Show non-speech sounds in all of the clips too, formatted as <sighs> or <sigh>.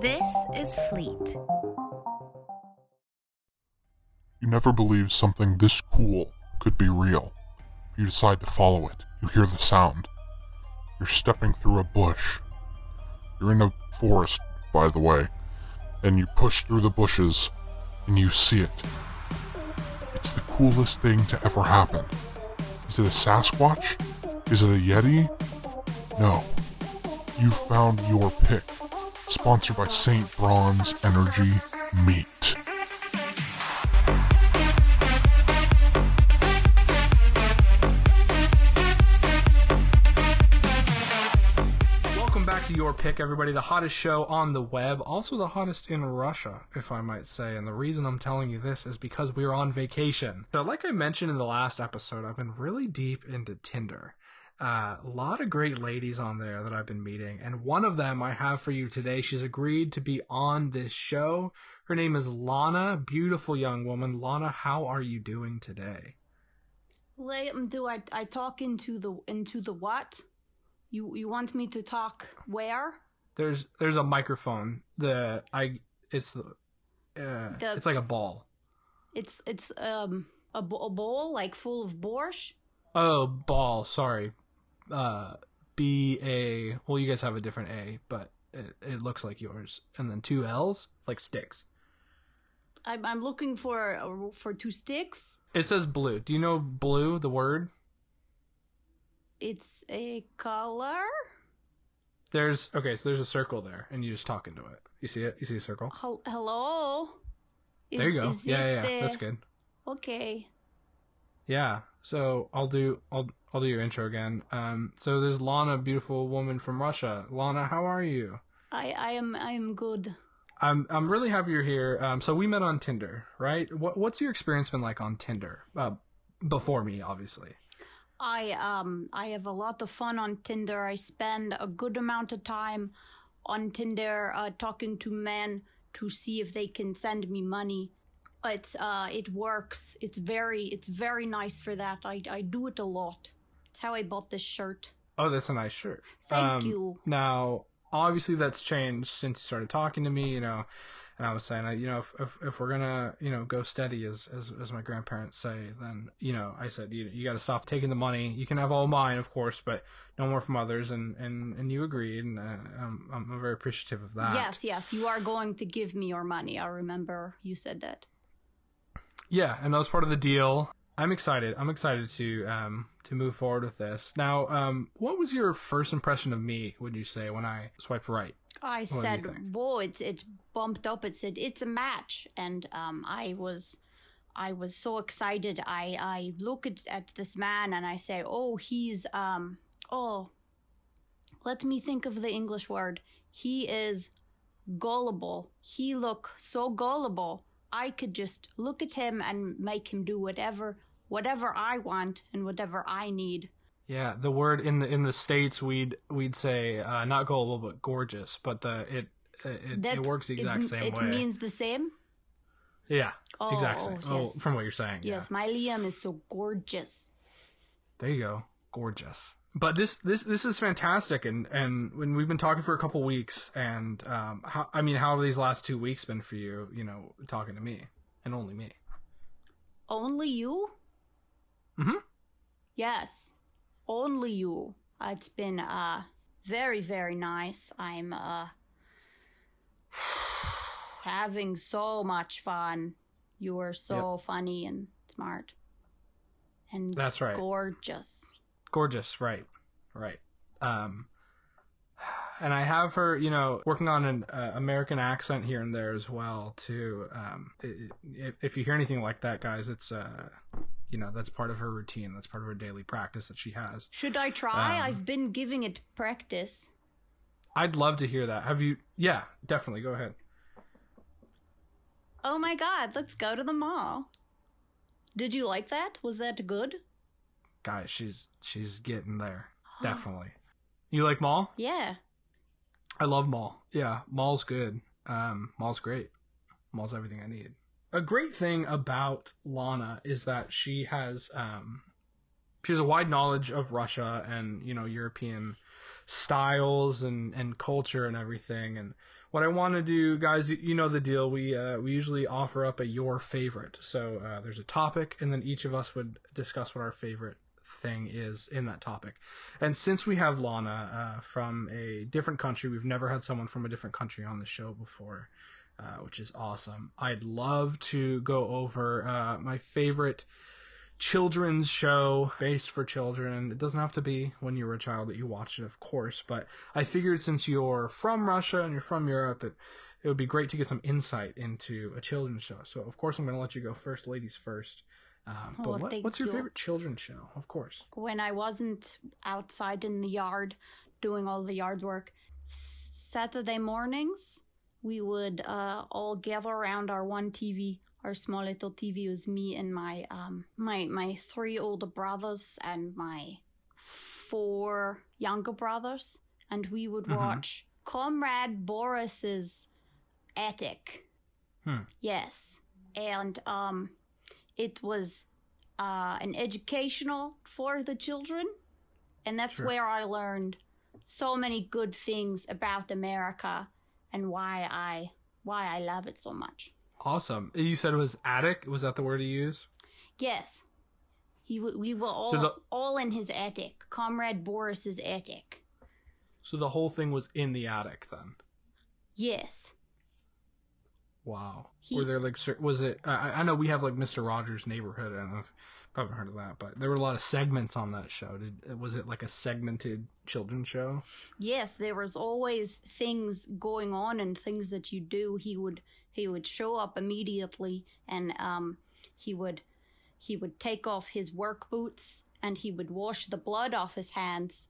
This is Fleet. You never believed something this cool could be real. You decide to follow it. You hear the sound. You're stepping through a bush. You're in a forest, by the way, and you push through the bushes and you see it. It's the coolest thing to ever happen. Is it a Sasquatch? Is it a Yeti? No. You found your pick. Sponsored by St. Bronze Energy Meat. Welcome back to Your Pick, everybody. The hottest show on the web, also the hottest in Russia, if I might say. And the reason I'm telling you this is because we're on vacation. So, like I mentioned in the last episode, I've been really deep into Tinder. Uh, a lot of great ladies on there that I've been meeting, and one of them I have for you today. She's agreed to be on this show. Her name is Lana, beautiful young woman. Lana, how are you doing today? Um, do I I talk into the into the what? You you want me to talk where? There's there's a microphone. The I it's the uh, The- it's like a ball. It's it's um a, a bowl like full of borscht. Oh, ball. Sorry. Uh, B A. Well, you guys have a different A, but it, it looks like yours. And then two L's, like sticks. I'm I'm looking for uh, for two sticks. It says blue. Do you know blue, the word? It's a color. There's okay. So there's a circle there, and you just talk into it. You see it? You see a circle? Hel- hello. Is, there you go. Yeah, yeah, yeah. the... That's good. Okay. Yeah. So I'll do I'll I'll do your intro again. Um. So there's Lana, beautiful woman from Russia. Lana, how are you? I I am I am good. I'm I'm really happy you're here. Um, so we met on Tinder, right? What what's your experience been like on Tinder? Uh, before me, obviously. I um I have a lot of fun on Tinder. I spend a good amount of time on Tinder uh, talking to men to see if they can send me money. It's uh it works. It's very it's very nice for that. I I do it a lot. It's how I bought this shirt. Oh, that's a nice shirt. Thank Um, you. Now, obviously, that's changed since you started talking to me. You know, and I was saying, you know, if if, if we're gonna, you know, go steady, as as as my grandparents say, then you know, I said, you you got to stop taking the money. You can have all mine, of course, but no more from others. And and and you agreed, and uh, I'm I'm very appreciative of that. Yes, yes, you are going to give me your money. I remember you said that. Yeah, and that was part of the deal. I'm excited. I'm excited to um to move forward with this. Now, um, what was your first impression of me? Would you say when I swiped right? I you said, "Whoa!" It's it's bumped up. It said it's a match, and um, I was, I was so excited. I I look at, at this man and I say, "Oh, he's um, oh, let me think of the English word. He is gullible. He look so gullible. I could just look at him and make him do whatever, whatever I want and whatever I need." Yeah, the word in the in the states we'd we'd say uh, not gullible but gorgeous, but the it it, it works the exact same it way. It means the same. yeah, Oh, exact same. oh, yes. Oh, from what you're saying. Yes, my Liam is so gorgeous. There you go. Gorgeous. But this this this is fantastic, and and when we've been talking for a couple weeks, and um, how I mean, how have these last two weeks been for you? You know, talking to me and only me. Only you? Mhm. Yes, only you. Uh, It's been uh very very nice. I'm uh <sighs> having so much fun. You are so funny and smart and That's right. gorgeous. Gorgeous, right, right. Um, and I have her, you know, working on an uh, American accent here and there as well too. Um, i i if you hear anything like that, guys, it's uh, you know, that's part of her routine. That's part of her daily practice that she has. Should I try? Um, I've been giving it practice. I'd love to hear that. Have you? Yeah, definitely. Go ahead. Oh my god, let's go to the mall. Did you like that? Was that good? Guys, she's she's getting there. Definitely. You like mall? Yeah. I love mall. Yeah, mall's good. Um, mall's great. Mall's everything I need. A great thing about Lana is that she has um, she has a wide knowledge of Russia and you know European styles and and culture and everything. And what I want to do, guys, you know the deal. We uh, we usually offer up a your favorite. So uh, there's a topic, and then each of us would discuss what our favorite thing is in that topic. And since we have Lana uh, from a different country, we've never had someone from a different country on the show before, uh, which is awesome. I'd love to go over uh, my favorite children's show based for children. It doesn't have to be when you were a child that you watched it, of course, but I figured since you're from Russia and you're from Europe, it, it would be great to get some insight into a children's show. So, of course, I'm going to let you go first, ladies first. Um, but Oh, what, what's your you. favorite children's show? Of course. when I wasn't outside in the yard doing all the yard work, Saturday mornings, we would uh, all gather around our one TV, our small little TV. Was me and my um my my three older brothers and my four younger brothers, and we would Mhm. watch Comrade Boris's Attic. Hmm. Yes, and um, it was uh, an educational for the children, and that's Sure. where I learned so many good things about America and why I why I love it so much. Awesome. You said it was attic. Was that the word you use? Yes, he w- we were all the- all in his attic, Comrade Boris's attic. So the whole thing was in the attic then. Yes, Wow. He- Were there like was it? I, I know we have like Mister Rogers' Neighborhood. I don't know if haven't heard of that, but there were a lot of segments on that show. Did was it like a segmented children's show? yes, there was always things going on and things that you do. He would he would show up immediately and um he would he would take off his work boots and he would wash the blood off his hands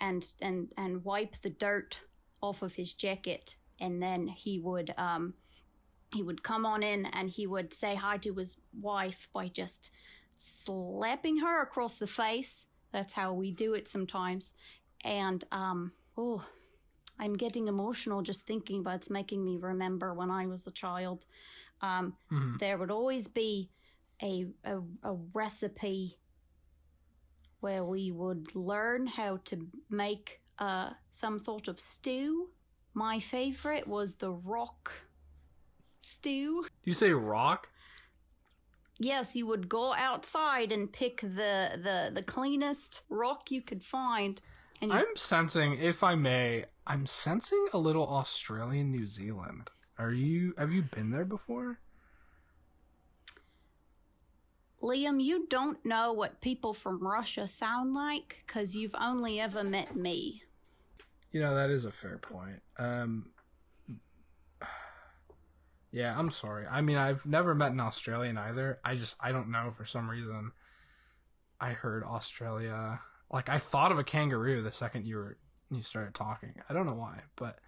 and and and wipe the dirt off of his jacket and then he would um he would come on in and he would say hi to his wife by just slapping her across the face. That's how we do it sometimes. And um oh i'm getting emotional just thinking about it's making me remember when i was a child. Um Mhm. there would always be a, a a recipe where we would learn how to make uh some sort of stew. My favorite was the rock stew. Do you say rock? Yes, you would go outside and pick the the the cleanest rock you could find, and you, I'm sensing, if I may, I'm sensing a little Australian New Zealand. Are you? Have you been there before? Liam, you don't know what people from Russia sound like because you've only ever met me. You know that is a fair point. Um, yeah, I'm sorry. I mean, I've never met an Australian either. I just I don't know for some reason. I heard Australia. Like I thought of a kangaroo the second you were you started talking. I don't know why, but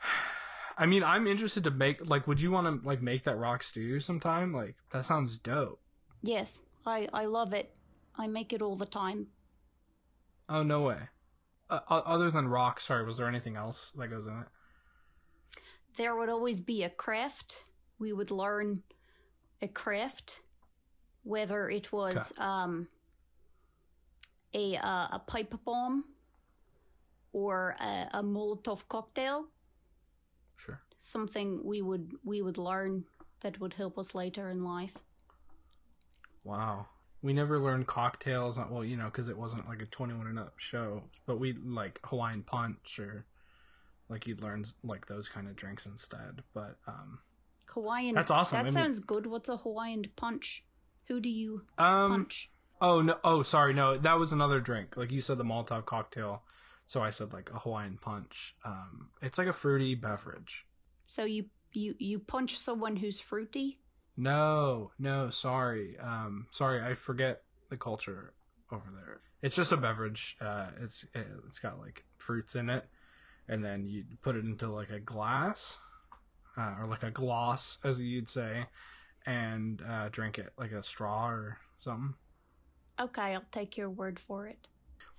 <sighs> I mean, I'm interested to make like. Would you want to like make that rock stew sometime? Like that sounds dope. Yes, I I love it. I make it all the time. Oh no way. Uh, other than rock, sorry, was there anything else that goes in it? There would always be a craft. We would learn a craft, whether it was um a uh, a pipe bomb or a, a Molotov cocktail. Sure. something we would we would learn that would help us later in life. Wow. We never learned cocktails. uh, Well, you know, because it wasn't like a 21 and up show. But we like Hawaiian punch or like you'd learn like those kind of drinks instead. But um, Hawaiian. That's awesome. That I mean- sounds good. What's a Hawaiian punch? Who do you um, punch? oh no, oh sorry, no, that was another drink. Like you said, the Molotov cocktail. So I said like a Hawaiian punch. Um, it's like a fruity beverage. So you you you punch someone who's fruity. No, no, sorry. Um, sorry, I forget the culture over there. It's just a beverage. Uh, it's it's got like fruits in it, and then you put it into like a glass, uh, or like a gloss, as you'd say, and uh, drink it like a straw or something. Okay, I'll take your word for it.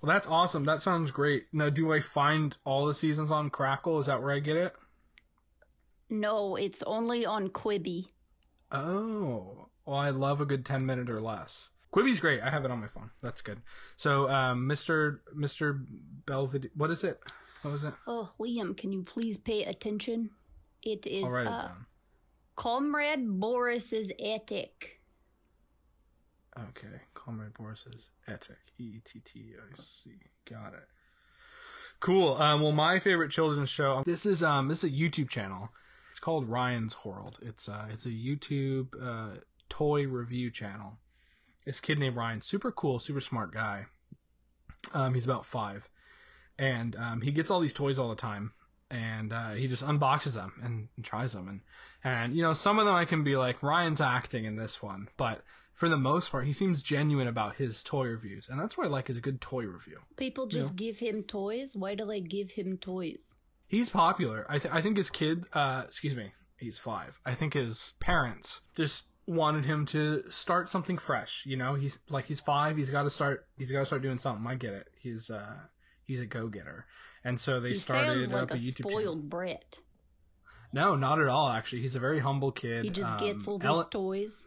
Well, that's awesome. That sounds great. Now, do I find all the seasons on Crackle? Is that where I get it? No, it's only on Quibi. Oh, well, I love a good 10 minute or less. Quibi's great. I have it on my phone. That's good. So, um, Mr. Mr. Belvedere, what is it? What was it? Oh, Liam, can you please pay attention? It is it uh. Comrade Boris's attic. Okay, Comrade Boris's Etic. E E T T I C. Got it. Cool. Um, well, my favorite children's show. This is um, this is a YouTube channel. It's called Ryan's World. It's uh, it's a YouTube uh, toy review channel. This kid named Ryan, super cool, super smart guy. Um, he's about five, and um, he gets all these toys all the time, and uh, he just unboxes them and, and tries them, and and you know some of them I can be like Ryan's acting in this one, but for the most part, he seems genuine about his toy reviews, and that's what I like is a good toy review. People just give him toys. Why do they give him toys? He's popular. I, th- I think his kid, uh, excuse me, he's five. I think his parents just wanted him to start something fresh. You know, he's like he's five. He's got to start. He's got to start doing something. I get it. He's uh he's a go getter, and so they he started sounds like up a, a YouTube spoiled channel. brat. No, not at all. Actually, he's a very humble kid. He just Um, gets all these Ellen- toys.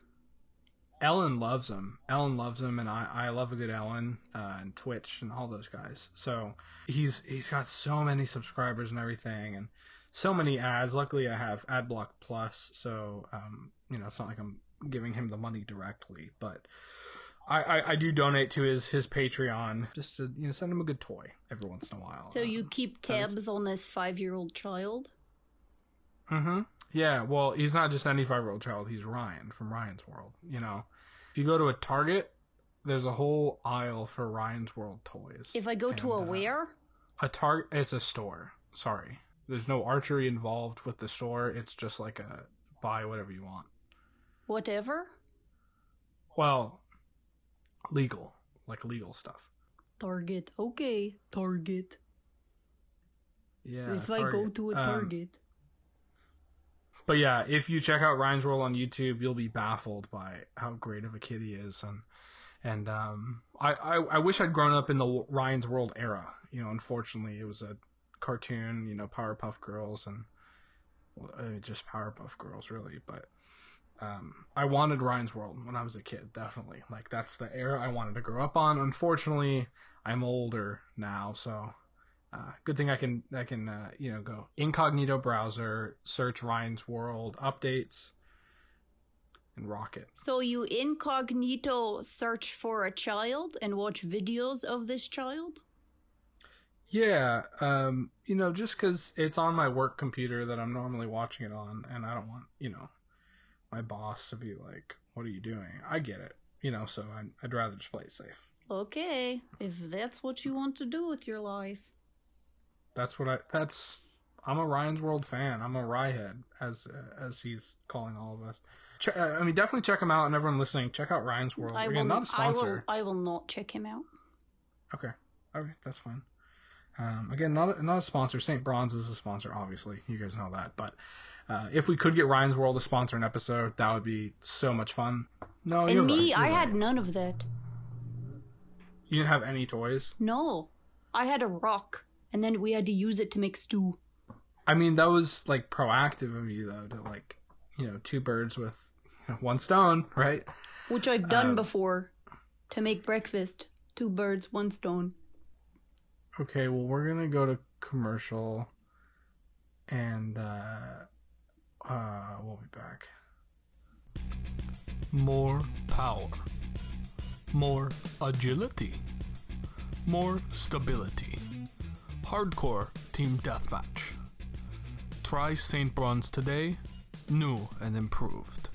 Ellen loves him. Ellen loves him, and I, I love a good Ellen uh, and Twitch and all those guys. So he's he's got so many subscribers and everything, and so many ads. Luckily, I have AdBlock Plus, so um, you know it's not like I'm giving him the money directly, but I, I, I do donate to his his Patreon just to you know send him a good toy every once in a while. So you keep tabs on this five-year-old child. Mm-hmm. Yeah, well, he's not just any five year old child, he's Ryan from Ryan's World. You know. If you go to a Target, there's a whole aisle for Ryan's World toys. If I go to a uh, where? A Target it's a store. Sorry. There's no archery involved with the store. It's just like a buy whatever you want. Whatever. Well, legal, like legal stuff. Target. Okay, Target. Yeah. if I go to a Um, Target. But yeah, if you check out Ryan's World on YouTube, you'll be baffled by how great of a kid he is, and and um, I, I I wish I'd grown up in the Ryan's World era. You know, unfortunately, it was a cartoon. You know, Powerpuff Girls and well, I mean, just Powerpuff Girls, really. But um, I wanted Ryan's World when I was a kid, definitely. Like that's the era I wanted to grow up on. Unfortunately, I'm older now, so uh, good thing I can I can uh, you know go incognito browser, search Ryan's World updates, and rock it. So you incognito search for a child and watch videos of this child? Yeah, um, you know, just because it's on my work computer that I'm normally watching it on, and I don't want you know my boss to be like, "What are you doing?" I get it, you know, so I'd, I'd rather just play it safe. Okay, if that's what you want to do with your life. That's what I. That's. I'm a Ryan's World fan. I'm a Ryehead, as as he's calling all of us. Che- uh, I mean, definitely check him out, and everyone listening, check out Ryan's World. I Again, will, not I will. I will not check him out. Okay. Okay, that's fine. Um, again, not a, not a sponsor. St. Bronze is a sponsor, obviously. You guys know that. But uh, if we could get Ryan's World to sponsor an episode, that would be so much fun. No, and me, right, I you're had right. none of that. You didn't have any toys. No. I had a rock, and then we had to use it to make stew. I mean, that was like proactive of you, though, to like, you know, two birds with <laughs> one stone, right? Which I've done Um, before. To make breakfast. Two birds, one stone. Okay, well, we're gonna go to commercial, and uh, uh, we'll be back. more power, more agility, more stability. Hardcore Team Deathmatch. Try St. Bronze today, new and improved.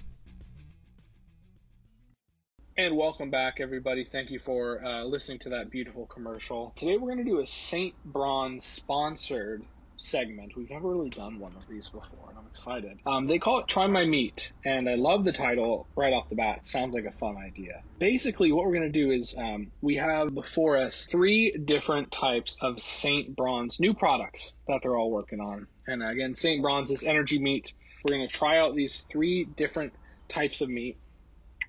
And welcome back, everybody. Thank you for uh, listening to that beautiful commercial. Today we're going to do a St. Bronze sponsored segment. We've never really done one of these before, and I'm excited. Um, they call it Try My Meat, and I love the title right off the bat. Sounds like a fun idea. Basically, what we're going to do is um, we have before us three different types of St. Bronze new products that they're all working on. And again, St. Bronze is energy meat. We're going to try out these three different types of meat.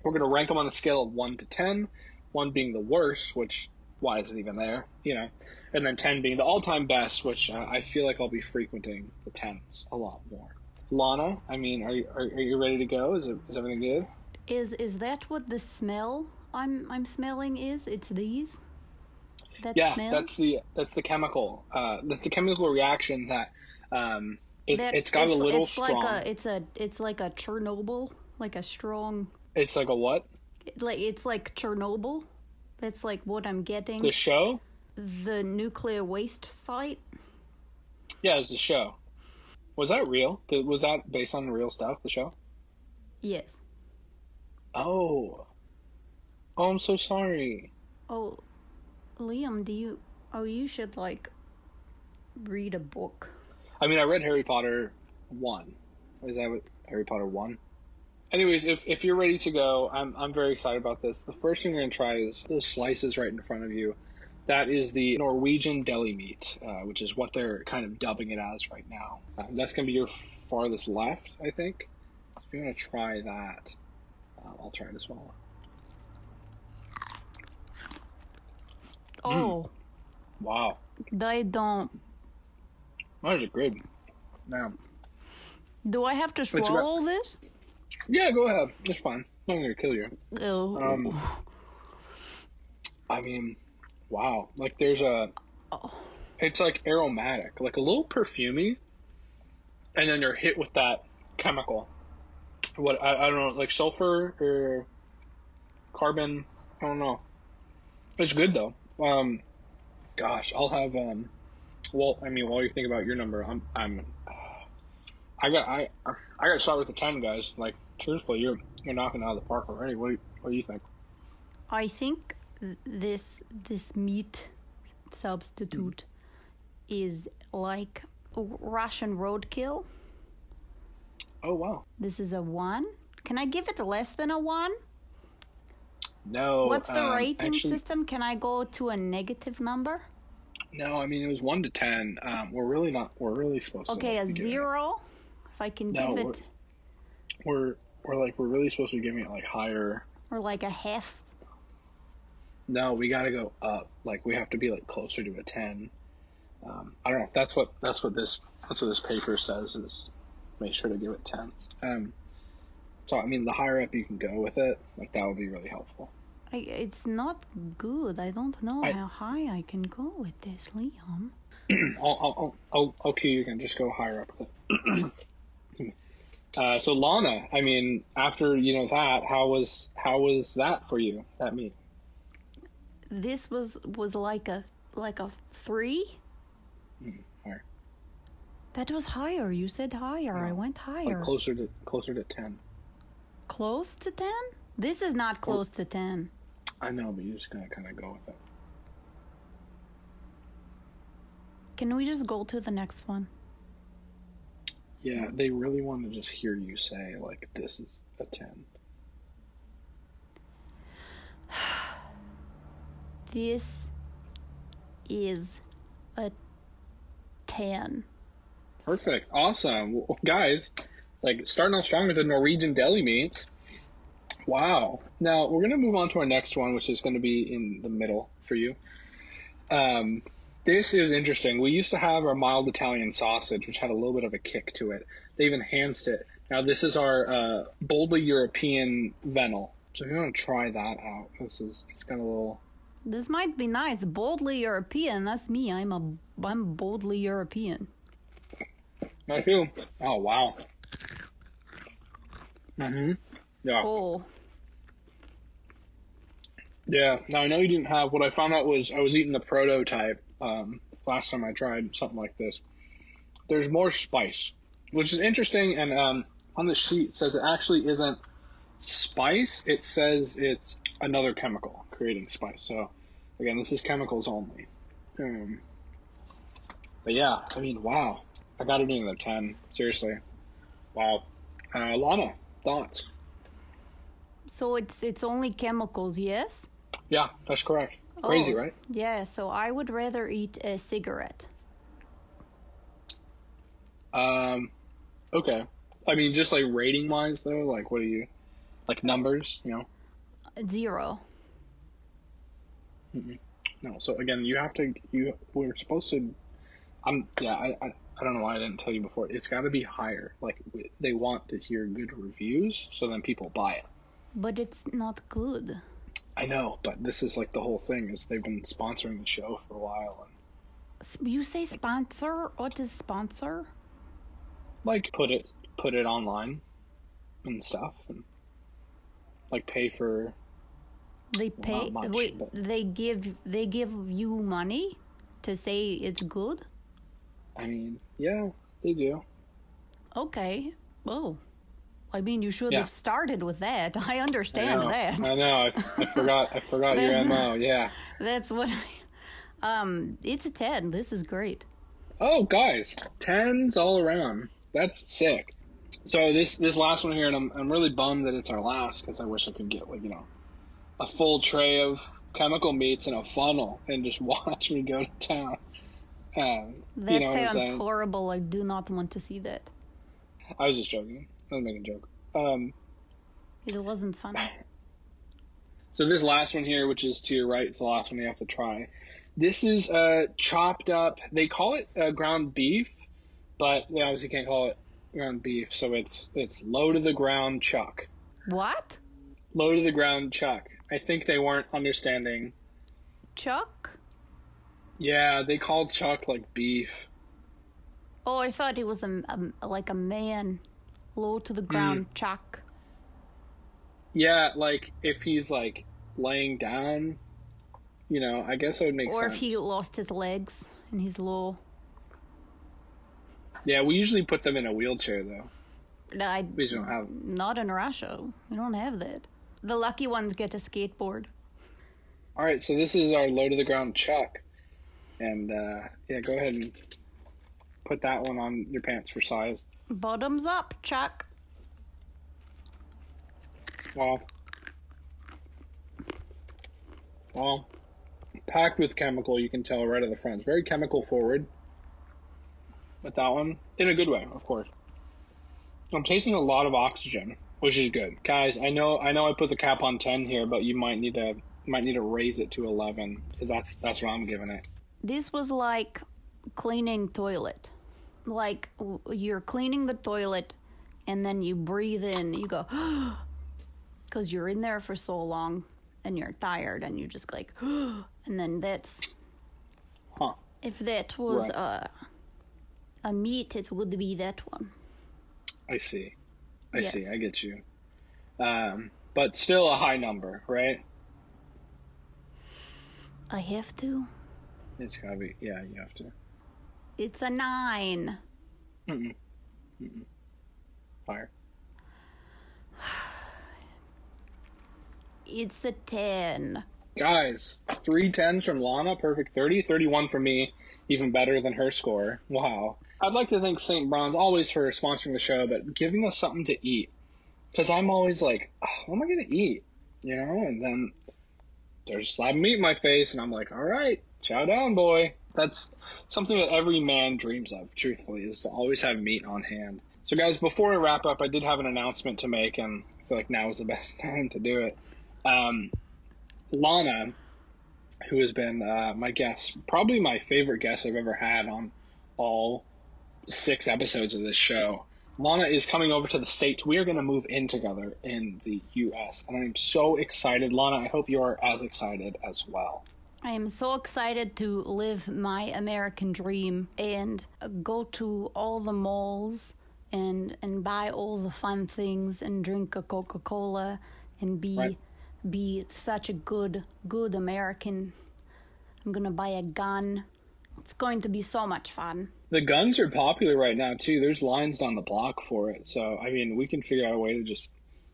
We're going to rank them on a scale of 1 to 10, 1 being the worst, which, why is it even there? You know, and then 10 being the all time best, which uh, I feel like I'll be frequenting the 10s a lot more. Lana, I mean, are you, are, are you ready to go? Is, it, is everything good? Is is that what the smell I'm I'm smelling is? It's these? That yeah, smell? that's the that's the chemical. Uh, that's the chemical reaction that um, it's That- it's got a little it's strong. like a it's a it's like a Chernobyl, like a strong it's like a what? like it's like Chernobyl. That's like what I'm getting. The show? the nuclear waste site. Yeah, it's the show. Was that real? Was that based on real stuff? The show? Yes. Oh. Oh, I'm so sorry. Oh, Liam, do you? Oh, you should like read a book. I mean, I read Harry Potter one. Is that what Harry Potter one? Anyways, if, if you're ready to go, I'm I'm very excited about this. The first thing we're gonna try is those slices right in front of you. That is the Norwegian deli meat, uh, which is what they're kind of dubbing it as right now. Uh, that's gonna be your farthest left, I think. So if you want to try that, uh, I'll try it as well. Oh, Wow, they don't. that is a good. Now, Do I have to got? swallow this? Yeah, go ahead. It's fine. I'm not gonna kill you. Oh, Um, I mean, wow. Like there's a, it's like aromatic, like a little perfumey, and then you're hit with that chemical. What I, I don't know, like sulfur or carbon. I don't know. It's good though. Um, gosh, I'll have um. Well, I mean, while you think about your number, I'm I'm. I got I I got to start with the ten guys. Like truthfully, you're you're knocking out of the park already. What do you, what do you think? I think this this meat substitute is like Russian roadkill. Oh wow. This is a one. Can I give it less than a one? No. What's the um, rating actually- system? Can I go to a negative number? No, I mean it was one to ten. Um, we're really not. We're really supposed to. Okay, a giving it- zero. If I can No, give it, We're we're like we're really supposed to be giving it like higher. or like a half. No, we got to go up. Like we have to be like closer to a ten. Um, I don't know. That's what that's what this that's what this paper says is make sure to give it tens. Um, so I mean, the higher up you can go with it, like that would be really helpful. I, it's not good. I don't know I- how high I can go with this, Liam. I'll <clears throat> I'll I'll, I'll, I'll cue you again. Just go higher up with it. <clears throat> uh, so Lana, I mean, after you know that, how was how was that for you? That meat? This was was like a like a three. higher. That was higher. You said higher. I went higher. Like closer to closer to ten. close to ten? This is not close to ten. I know, but you're just gonna kind of go with it. Can we just go to the next one? Yeah, they really want to just hear you say like this is a ten. <sighs> This is a ten. Perfect, awesome, well, guys. Like starting off strong with the Norwegian deli meats. Wow. Now we're gonna move on to our next one, which is gonna be in the middle for you. Um, this is interesting. We used to have our mild Italian sausage, which had a little bit of a kick to it. They've enhanced it. Now this is our uh, boldly European Venal. So if you want to try that out, this is it's got a little. This might be nice. Boldly European. That's me. I'm a I'm boldly European. I feel. Oh wow. Mhm. Yeah. Oh, Yeah. Now I know you didn't have. What I found out was I was eating the prototype um, last time I tried something like this. There's more spice, which is interesting. And um, on the sheet it says it actually isn't spice. It says it's another chemical creating spice. So again, this is chemicals only. Um, but yeah, I mean, wow. I got it in the ten. Seriously, wow. Uh, Lana, thoughts? so it's it's only chemicals, yes? Yeah, that's correct. Crazy, Oh, right? Yeah. So I would rather eat a cigarette. Um, okay. I mean, just like rating wise, though, like what are you, like numbers, you know? Zero. No. So again, you have to. You we're supposed to. I'm yeah. I I, I don't know why I didn't tell you before. It's got to be higher. Like they want to hear good reviews, so then people buy it. But it's not good. I know, but this is like the whole thing is they've been sponsoring the show for a while and You say sponsor? What is sponsor? like put it put it online and stuff and like pay for They pay. much, wait, but- they give they give you money to say it's good. I mean, yeah, they do. Okay. Oh, I mean, you should Yeah. have started with that. <laughs> I understand I know, that. I know. I, I forgot. I forgot your mo. Yeah. <laughs> That's what. I, um, it's a ten. This is great. Oh, guys, tens all around. That's sick. So this this last one here, and I'm I'm really bummed that it's our last because I wish I could get like you know a full tray of chemical meats in a funnel and just <laughs> watch me go to town. Um, That you know sounds horrible. I do not want to see that. I was just joking. I was making a joke. Um, It wasn't funny. So this last one here, which is to your right, it's the last one you have to try. This is uh, chopped up. They call it uh, ground beef, but they obviously can't call it ground beef. So it's it's low to the ground chuck. What? Low to the ground chuck. I think they weren't understanding. Chuck? Yeah, they called chuck like beef. Oh, I thought he was a, a like a man, low to the ground chuck. Yeah, like if he's like laying down, you know, I guess it would make Or sense. Or if he lost his legs and he's low. Yeah, we usually put them in a wheelchair though. No, I We don't have. not in Russia. We don't have that. The lucky ones get a skateboard. All right, so this is our low to the ground chuck, and uh, yeah, go ahead and put that one on your pants for size. Bottoms up, Chuck. Well, well, packed with chemical. You can tell right at the front. It's very chemical forward. With that one, in a good way, of course. I'm tasting a lot of oxygen, which is good, guys. I know, I know, I put the cap on ten here, but you might need to might need to raise it to eleven because that's that's what I'm giving it. This was like cleaning toilet. Like you're cleaning the toilet and then you breathe in, you go <gasps> cuz you're in there for so long and you're tired and you just like <gasps> and then that's Huh. if that was Right. uh, a meat it would be that one. I see. I Yes. see. I get you. Um, but still a high number, right? I have to. It's gotta be. Yeah, you have to. It's a 9. Mm. Mm. Fire. <sighs> It's a 10. Guys, three tens from Lana, perfect 30. 31 for me, even better than her score. Wow. I'd like to thank St. Bronze always for sponsoring the show, but giving us something to eat. Because I'm always like, "Ah, what am I going to eat? You know? And then there's a slab of meat in my face, and I'm like, all right, chow down, boy. That's something that every man dreams of, truthfully, is to always have meat on hand. So, guys, before I wrap up, I did have an announcement to make, and I feel like now is the <laughs> best time to do it. Um, Lana, who has been uh, my guest, probably my favorite guest I've ever had on all six episodes of this show. Lana is coming over to the States. We are going to move in together in the U.S., and I'm so excited. Lana, I hope you are as excited as well. I am so excited to live my American dream and go to all the malls and and buy all the fun things and drink a Coca-Cola and be Right. be such a good good American. I'm going to buy a gun. It's going to be so much fun. The guns are popular right now, too. There's lines down the block for it. So, I mean, we can figure out a way to just,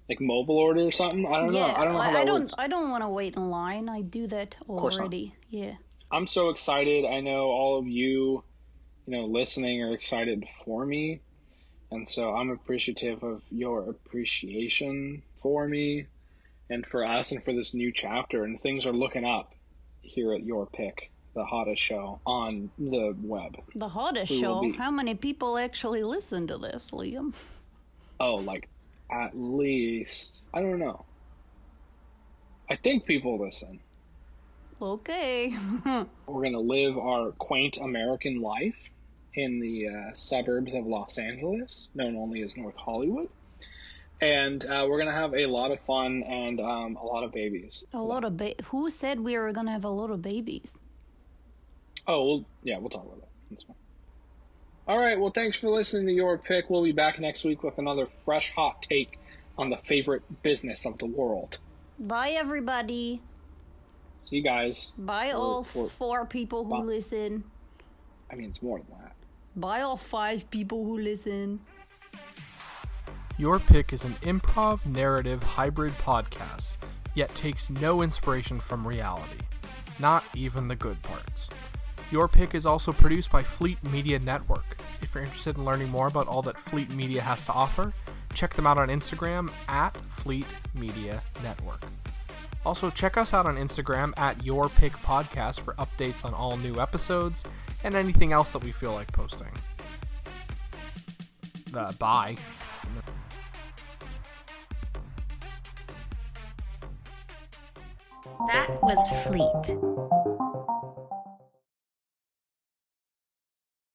like, mobile order or something. I don't know. I don't know how I, I don't works. I don't want to wait in line. I do that already. Yeah. I'm so excited. I know all of you, you know, listening are excited for me. And so I'm appreciative of your appreciation for me and for us and for this new chapter. And things are looking up here at Your Pick, the hottest show on the web. The hottest We show. How many people actually listen to this, Liam? Oh, like at least, I don't know. I think people listen. Okay. <laughs> We're going to live our quaint American life in the uh, suburbs of Los Angeles, known only as North Hollywood. and uh, we're gonna have a lot of fun and um, a lot of babies. A lot of ba- Who said we were gonna have a lot of babies? Oh, well, yeah, we'll talk about that. That's fine. All right. Well, thanks for listening to your pick. We'll be back next week with another fresh, hot take on the favorite business of the world. Bye, everybody. See you guys. Bye, Or- all or- four people who Bye. listen. I mean, it's more than that. Bye, all five people who listen. Your Pick is an improv narrative hybrid podcast, yet takes no inspiration from reality, not even the good parts. Your Pick is also produced by Fleet Media Network. If you're interested in learning more about all that Fleet Media has to offer, check them out on Instagram at Fleet Media Network. Also, check us out on Instagram at Your Pick Podcast for updates on all new episodes and anything else that we feel like posting. Uh, bye. That was Fleet.